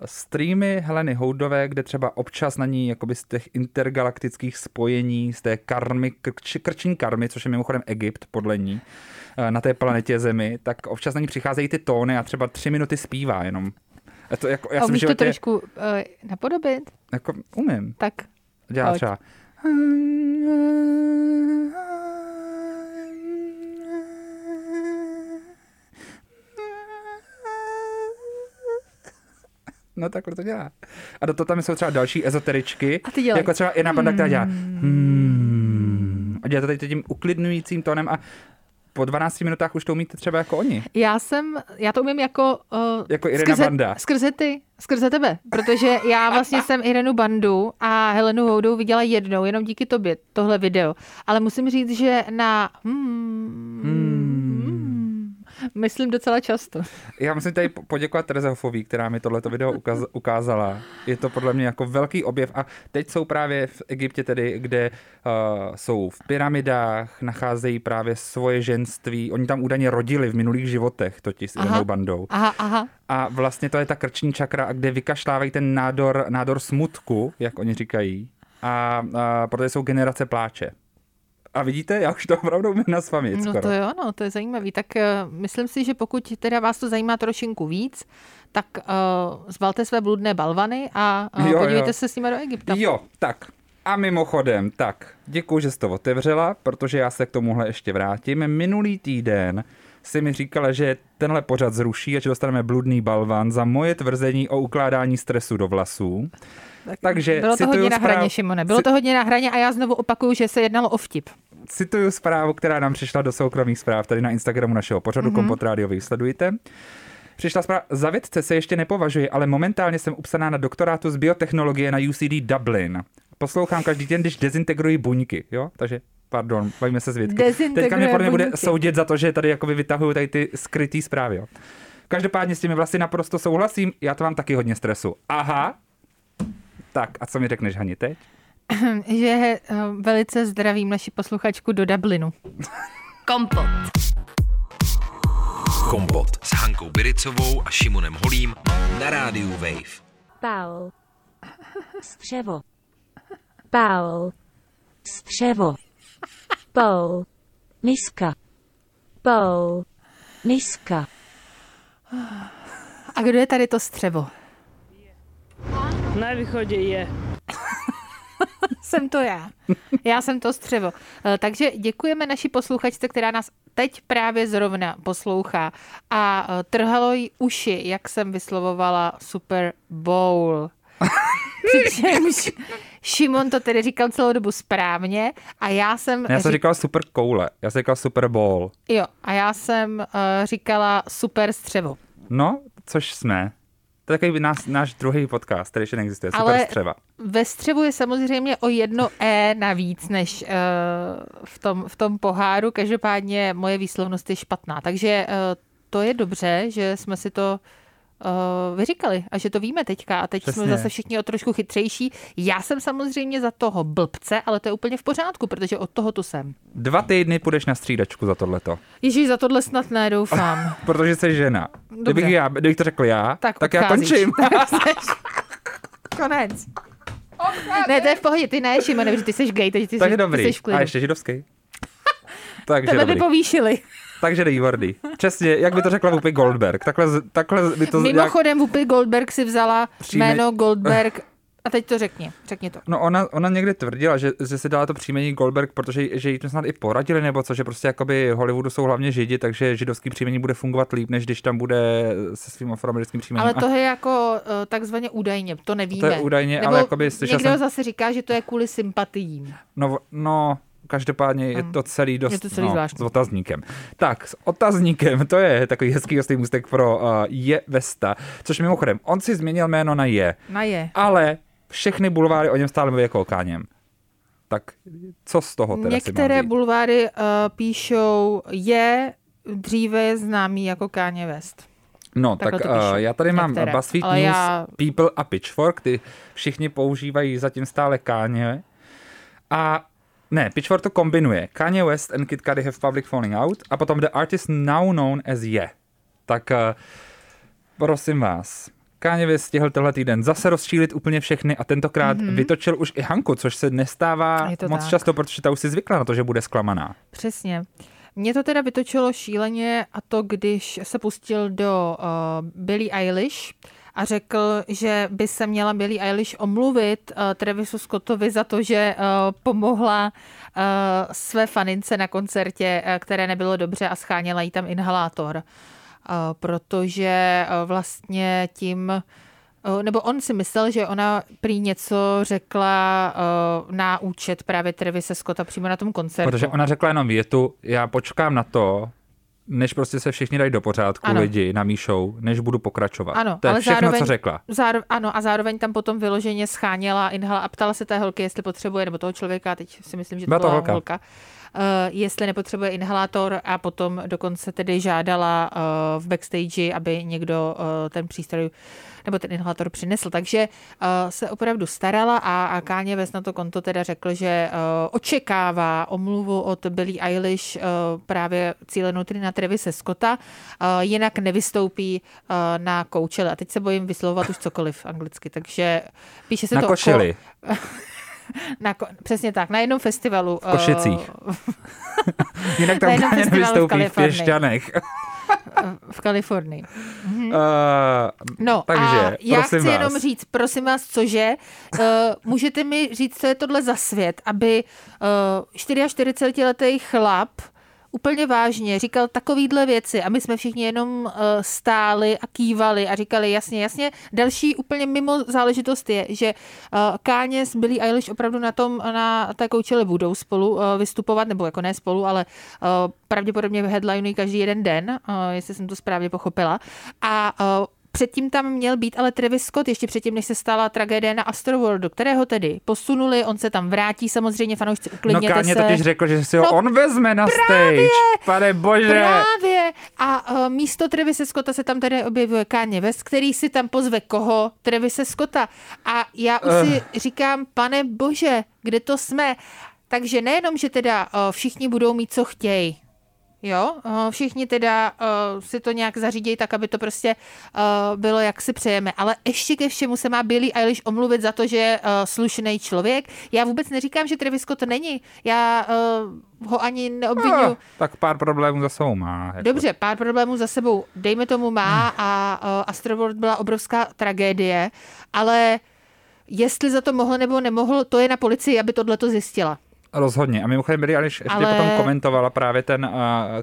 streamy Heleny Houdové, kde třeba občas na ní jakoby z těch intergalaktických spojení, z té karmy, krč, krční karmy, což je mimochodem Egypt podle ní, uh, na té planetě Zemi, tak občas na ní přicházejí ty tóny a třeba tři minuty zpívá jenom. A to jako, já a umíš to trošku uh, napodobit? Jako umím. Tak Dělá Pojď. třeba... <laughs> No takhle to dělá. A do toho tam jsou třeba další ezoteričky. A ty dělej. Jako třeba jedna banda, která dělá hmm. A dělá to tady tím uklidňujícím tónem a po 12 minutách už to umíte třeba jako oni. Já jsem, já to umím jako... Uh, Jako Irena skrze, Banda. Skrze ty, skrze tebe, protože já vlastně jsem Irenu Bandu a Helenu Houdou viděla jednou, jenom díky tobě, tohle video. Ale musím říct, že na... Hmm, hmm, myslím docela často. Já musím tady po- poděkovat Tereze Hofový, která mi tohleto video ukaz, ukázala. Je to podle mě jako velký objev a teď jsou právě v Egyptě tedy, kde uh, jsou v pyramidách, nacházejí právě svoje ženství. Oni tam údajně rodili v minulých životech, totiž s. Irenou bandou. Aha, aha. A vlastně to je ta krční čakra, kde vykašlávají ten nádor, nádor smutku, jak oni říkají. A, a protože jsou generace pláče. A vidíte, já už to opravdu umím na spaměť No to jo, no, to je zajímavý. Tak uh, myslím si, že pokud teda vás to zajímá trošinku víc, tak uh, zbalte své bludné balvany a uh, Jo, jo. podívejte se s nimi do Egypta. Jo, tak. A mimochodem, tak, děkuji, že jsi to otevřela, protože já se k tomuhle ještě vrátím. Minulý týden si mi říkala, že tenhle pořad zruší a že dostaneme bludný balvan za moje tvrzení o ukládání stresu do vlasů. Takže Bylo to hodně na zpráv- hraně, Šimone. Bylo to hodně na hraně a já znovu opakuju, že se jednalo o vtip. Cituju zprávu, která nám přišla do soukromých zpráv tady na Instagramu našeho pořadu mm-hmm. Kompot Rádiový. Sledujte. Přišla zpráva, za vědce se ještě nepovažuji, ale momentálně jsem upsaná na doktorátu z biotechnologie na UCD Dublin. Poslouchám každý den, když dezintegruji buňky, jo? Takže Pardon, bavíme se s vědky. Teďka mě podle mě bude soudit za to, že tady jakoby vytahuju tady ty skrytý zprávy. Jo. Každopádně s těmi vlasy naprosto souhlasím, já to mám taky hodně stresu. Aha, tak a co mi řekneš, Hani, teď? <clears throat> Že uh, velice zdravím naši posluchačku do Dublinu. <laughs> Kompot. Kompot s Hankou Biricovou a Šimonem Holím na rádiu Wave. Paul. Střevo. Paul. Střevo. Bowl. Miska. Bowl. Miska. A kdo je tady to střevo? Na východě je. <laughs> Jsem to já. Já jsem to střevo. Eh, Takže děkujeme naší posluchačce, která nás teď právě zrovna poslouchá a eh, trhalo jí uši, jak jsem vyslovovala Super Bowl. <laughs> Přičemž Šimon to tedy říkal celou dobu správně a já jsem... Já jsem řík- říkal super koule, já jsem říkal super ball. Jo, a já jsem uh, říkala super střevo. No, což jsme. To je takový náš, náš druhý podcast, který ještě neexistuje, super Ale střeva. ve střevu je samozřejmě o jedno E navíc než uh, v, tom, v tom poháru. Každopádně moje výslovnost je špatná. Takže uh, to je dobře, že jsme si to uh, vyříkali a že to víme teďka. A teď Přesně. Jsme zase všichni o trošku chytřejší. Já jsem samozřejmě za toho blbce, ale to je úplně v pořádku, protože od toho tu jsem. Dva týdny půjdeš na střídačku za tohleto, Ježíš, za tohle snad ne, doufám. <laughs> protože jsi žena. Dobře. Kdybych, já, kdybych to řekl já, Tak, tak já končím. <laughs> Konec. Ne, to je v pohodě, ty ne, Šimone, protože ty jsi gay, takže ty, tak jsi, je ty dobrý. jsi v klidu. A ještě židovský. <laughs> Takže Tebe by dobrý. povýšili. Takže výborný. Přesně, jak by to řekla Whoopi Goldberg. Takhle, takhle by to... Jak, Mimochodem Whoopi Goldberg si vzala Příjme- jméno Goldberg a teď to řekni, řekni to. no ona, ona někdy tvrdila, že, že si dala to příjmení Goldberg, protože že jí to snad i poradili, nebo co, že prostě jakoby Hollywoodu jsou hlavně židi, takže židovský příjmení bude fungovat líp, než když tam bude se svým afroamerickým příjmením. Ale to je jako eh, takzvaně údajně, to nevíme. To je údajně, Nebo ale jakoby slyšel někdo jsem- zase říká, že to je kvůli sympatiím. No, no, každopádně je to celý dost Je to celý no, zvláštní. s otazníkem. Tak, s otazníkem, to je takový hezký hostý můstek pro uh, Je Vesta, což mimochodem, on si změnil jméno na Je, Na je. ale všechny bulváry o něm stále mluví jako o Káněm. Tak co z toho teda Některé bulváry uh, píšou je dříve známý jako Kanye West. No, tak píšou uh, já tady mám některé, BuzzFeed ale News, já- People a Pitchfork, ty všichni používají zatím stále Kanye. A ne, Pitchfork to kombinuje. Kanye West and Kid Cudi have public falling out a potom the artist now known as Ye. Tak uh, prosím vás, Kanye West stihl tenhle týden zase rozčílit úplně všechny a tentokrát mm-hmm. vytočil už i Hanku, což se nestává. Je moc tak. často, protože ta už si zvykla na to, že bude zklamaná. Přesně. Mě to teda vytočilo šíleně a to, když se pustil do uh, Billie Eilish a řekl, že by se měla Billie Eilish omluvit uh, Travisu Scottovi za to, že uh, pomohla uh, své fanince na koncertě, uh, které nebylo dobře a scháněla jí tam inhalátor. Uh, protože uh, vlastně tím nebo on si myslel, že ona prý něco řekla na účet právě Trevise Scotta přímo na tom koncertu. Protože ona řekla jenom větu, já počkám na to, než prostě se všichni dají do pořádku Ano. lidi na show, než budu pokračovat. Ano, to je ale všechno, zároveň, co řekla. Záro, ano, a zároveň tam potom vyloženě scháněla inhala a ptala se té holky, jestli potřebuje, nebo toho člověka, teď si myslím, že to Byla byla holka. holka, uh, jestli nepotřebuje inhalátor a potom dokonce tedy žádala uh, v backstage, aby někdo uh, ten přístroj nebo ten inhalátor přinesl. Takže uh, se opravdu starala a, a Káně West na to konto teda řekl, že uh, očekává omluvu od Billie Eilish uh, právě cílenou tedy na Trevise Scotta, uh, jinak nevystoupí uh, na Coachella. A teď se bojím vyslovovat už cokoliv anglicky, takže píše se Na to... košili. Ko- <laughs> <laughs> na, přesně tak, na jednom festivalu. V Košicích. <laughs> Jinak tam na festivalu v <laughs> v Kalifornii. Pěšťanech. v Kalifornii. Uh, No takže, a já chci vás. jenom říct, prosím vás, cože, uh, můžete mi říct, co je tohle za svět, aby uh, 44-letý chlap úplně vážně říkal takovýhle věci a my jsme všichni jenom uh, stáli a kývali a říkali jasně, jasně. Další úplně mimo záležitost je, že uh, Káně s Billie Eilish opravdu na tom, na té koučele budou spolu uh, vystupovat, nebo jako ne spolu, ale pravděpodobně headlinují každý jeden den, jestli jsem to správně pochopila. A Předtím tam měl být ale Travis Scott, ještě předtím, než se stala tragédie na Astroworldu, kterého tedy posunuli, on se tam vrátí, samozřejmě fanoušci, No uklidněte Káně se. totiž řekl, že si ho No on vezme na stage. Pane bože. Právě. A uh, místo Trevise Scotta se tam tedy objevuje Kanye West, který si tam pozve koho? Trevise Scotta. A já už si říkám, pane bože, kde to jsme? Takže nejenom, že teda uh, všichni budou mít, co chtějí, Jo, uh, všichni teda uh, si to nějak zařídí tak, aby to prostě uh, bylo, jak si přejeme. Ale ještě ke všemu se má Billie Eilish omluvit za to, že je uh, slušný člověk. Já vůbec neříkám, že Travis Scott to není. Já uh, ho ani neobvinuju. No, tak pár problémů za sebou má. Jako. Dobře, pár problémů za sebou, dejme tomu má a uh, Astroworld byla obrovská tragédie, ale jestli za to mohl nebo nemohl, to je na policii, aby tohle to zjistila. Rozhodně. A mimochodem Billie Eilish ještě Ale- potom komentovala právě ten uh,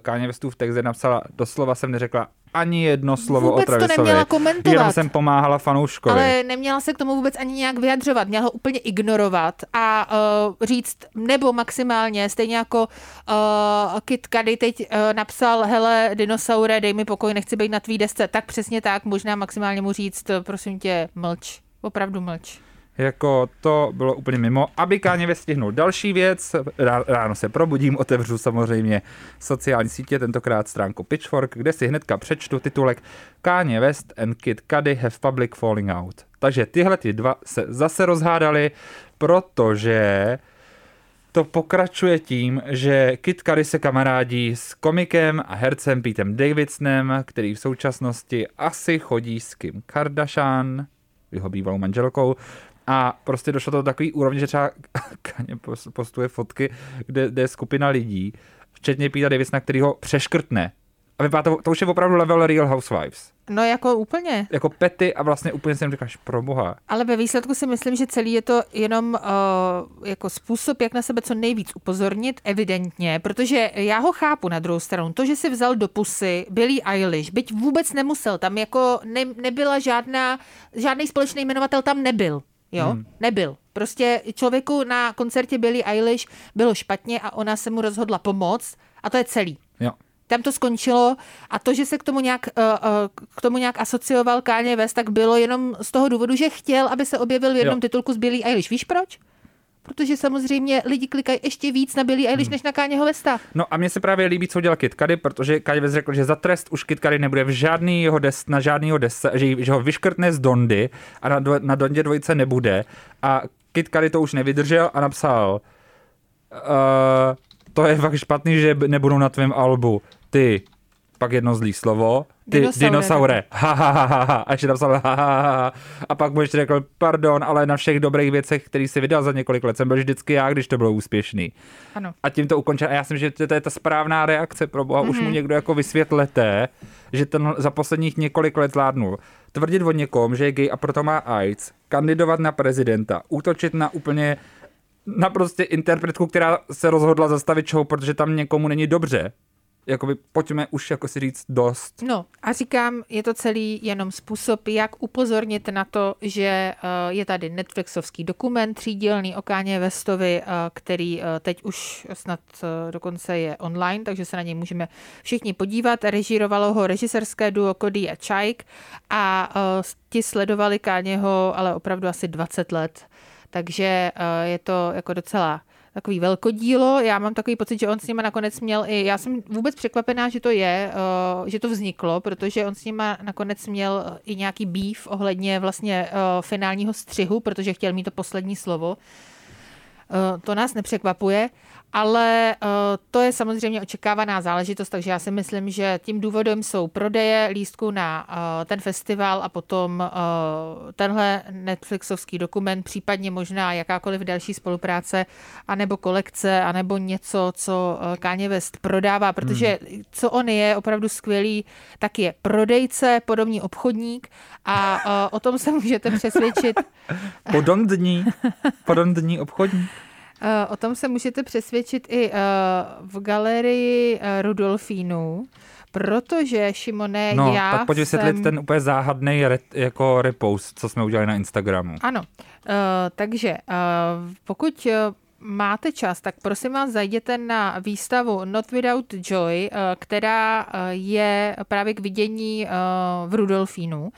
Kanye Westův text, kde napsala, doslova jsem neřekla ani jedno slovo Vůbec o to Travisovi. neměla komentovat. Jenom jsem pomáhala fanouškovi. Ale neměla se k tomu vůbec ani nějak vyjadřovat, měla ho úplně ignorovat a uh, říct, nebo maximálně, stejně jako uh, Kit Cudi teď uh, napsal, hele, dinosaure, dej mi pokoj, nechci být na tvý desce, tak přesně tak, možná maximálně mu říct, prosím tě, mlč, opravdu mlč. Jako to bylo úplně mimo. Aby Kanye West stihnul další věc, rá- ráno se probudím, otevřu samozřejmě sociální sítě, tentokrát stránku Pitchfork, kde si hnedka přečtu titulek Kanye West and Kid Cudi have public falling out. Takže tyhle ty dva se zase rozhádali, protože to pokračuje tím, že Kid Cudi se kamarádí s komikem a hercem Petem Davidsonem, který v současnosti asi chodí s Kim Kardashian, jeho bývalou manželkou, a prostě došlo to do takový úrovně, že třeba <laughs> pos- postuje fotky, kde, kde je skupina lidí, včetně Pete Davidsona, který ho přeškrtne. A vypadá to, to už je opravdu level Real Housewives. No jako úplně. Jako pety a vlastně úplně jim říkáš, proboha. Ale ve výsledku si myslím, že celý je to jenom uh, jako způsob, jak na sebe co nejvíc upozornit, evidentně, protože já ho chápu na druhou stranu. To, že si vzal do pusy Billie Eilish, byť vůbec nemusel, tam jako ne, nebyla žádná, žádný společný jmenovatel tam nebyl. Jo, hmm. nebyl. Prostě člověku na koncertě Billie Eilish bylo špatně a ona se mu rozhodla pomoct a to je celý. Jo. Tam to skončilo a to, že se k tomu nějak, uh, uh, k tomu nějak asocioval Kanye West, tak bylo jenom z toho důvodu, že chtěl, aby se objevil v jednom Jo. titulku s Billie Eilish. Víš proč? Protože samozřejmě lidi klikají ještě víc na Billie Eilish, Hmm. než na Kanyeho Westa. No a mně se právě líbí, co udělal Cudi, protože Kanye West řekl, že za trest už Cudi nebude v žádný jeho des, na žádný jeho desce, že, že ho vyškrtne z Dondy a na, na Dondě dvojice nebude. A Cudi to už nevydržel a napsal uh, to je fakt špatný, že nebudou na tvém albu ty, pak jedno zlý slovo, ty Dinosaure. dinosaure, ha, ha, ha, ha, ha. a ještě napsal ha, ha, ha, ha. a pak mu ještě řekl, pardon, ale na všech dobrých věcech, který si vydal za několik let, jsem byl vždycky já, když to bylo úspěšný. Ano. A tím to ukončil. A já si myslím, že to, to je ta správná reakce pro boha. Mm-hmm. Už mu Mhm. někdo jako vysvětlete, že ten za posledních několik let zvládnul. Tvrdit o někom, že je gay a proto má AIDS, kandidovat na prezidenta, útočit na úplně na prostě interpretku, která se rozhodla zastavit show, protože tam někomu není dobře. Jakoby pojďme už jako si říct dost. No a říkám, je to celý jenom způsob, jak upozornit na to, že eh, je tady Netflixovský dokument třídílný o Káně Westovi, eh, který eh, teď už snad dokonce je online, takže se na něj můžeme všichni podívat. Režírovalo ho režiserské duo Cody a Čajk a ti sledovali Káněho ale opravdu asi 20 let. Takže je to jako docela takový velkodílo. Já mám takový pocit, že on s nima nakonec měl i, já jsem vůbec překvapená, že to je, eh, že to vzniklo, protože on s nima nakonec měl eh, i nějaký býv ohledně vlastně eh, finálního střihu, protože chtěl mít to poslední slovo. To nás nepřekvapuje, ale eh, to je samozřejmě očekávaná záležitost, takže já si myslím, že tím důvodem jsou prodeje lístku na eh, ten festival a potom eh, tenhle Netflixovský dokument, případně možná jakákoliv další spolupráce, anebo kolekce, anebo něco, co Kanye West prodává, protože co on je opravdu skvělý, tak je prodejce, podobný obchodník a o tom se můžete přesvědčit <laughs> Podondní, podondní obchodní. Eh, O tom se můžete přesvědčit i eh, v galerii eh, Rudolfínů, protože, Šimone, No, já tak pojď vysvětlit jsem... ten úplně záhadný re, jako repost, co jsme udělali na Instagramu. Ano, eh, takže eh, pokud máte čas, tak prosím vás zajděte na výstavu Not Without Joy, eh, která eh, je právě k vidění eh, v Rudolfínu.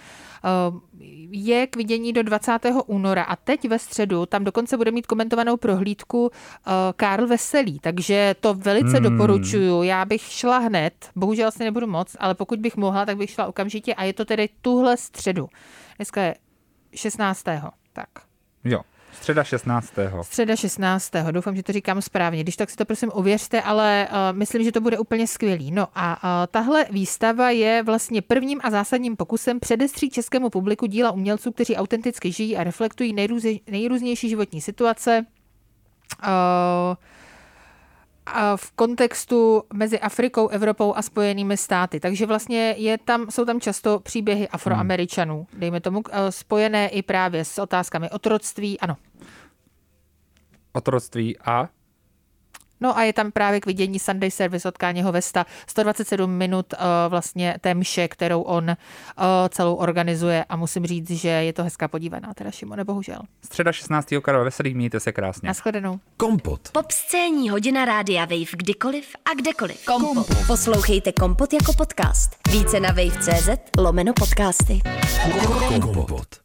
Je k vidění do 20. února a teď ve středu tam dokonce bude mít komentovanou prohlídku Karl Veselý, takže to velice Hmm. doporučuju. Já bych šla hned, bohužel asi nebudu moc, ale pokud bych mohla, tak bych šla okamžitě a je to tedy tuhle středu. Dneska je 16. Tak. Jo, středa 16. Středa 16. Doufám, že to říkám správně. Když tak si to prosím ověřte, ale uh, myslím, že to bude úplně skvělý. No a uh, tahle výstava je vlastně prvním a zásadním pokusem předestřít českému publiku díla umělců, kteří autenticky žijí a reflektují nejrůze, nejrůznější životní situace. Uh, a v kontextu mezi Afrikou, Evropou a Spojenými státy. Takže vlastně je tam, jsou tam často příběhy afroameričanů, dejme tomu, eh, spojené i právě s otázkami otroctví. Ano, Otroctví a No a je tam právě k vidění Sunday Service od Káněho Vesta 127 minut uh, vlastně té mše, kterou on uh, celou organizuje a musím říct, že je to hezká podívaná, teda Šimone, bohužel. středa 16. Karol Veselý, mějte se krásně. Naschledanou. Kompot. Pop scéní hodina rádia Wave kdykoliv a kdekoliv. Kompot. Poslouchejte Kompot jako podcast. Více na wave.cz lomeno podcasty. Kompot.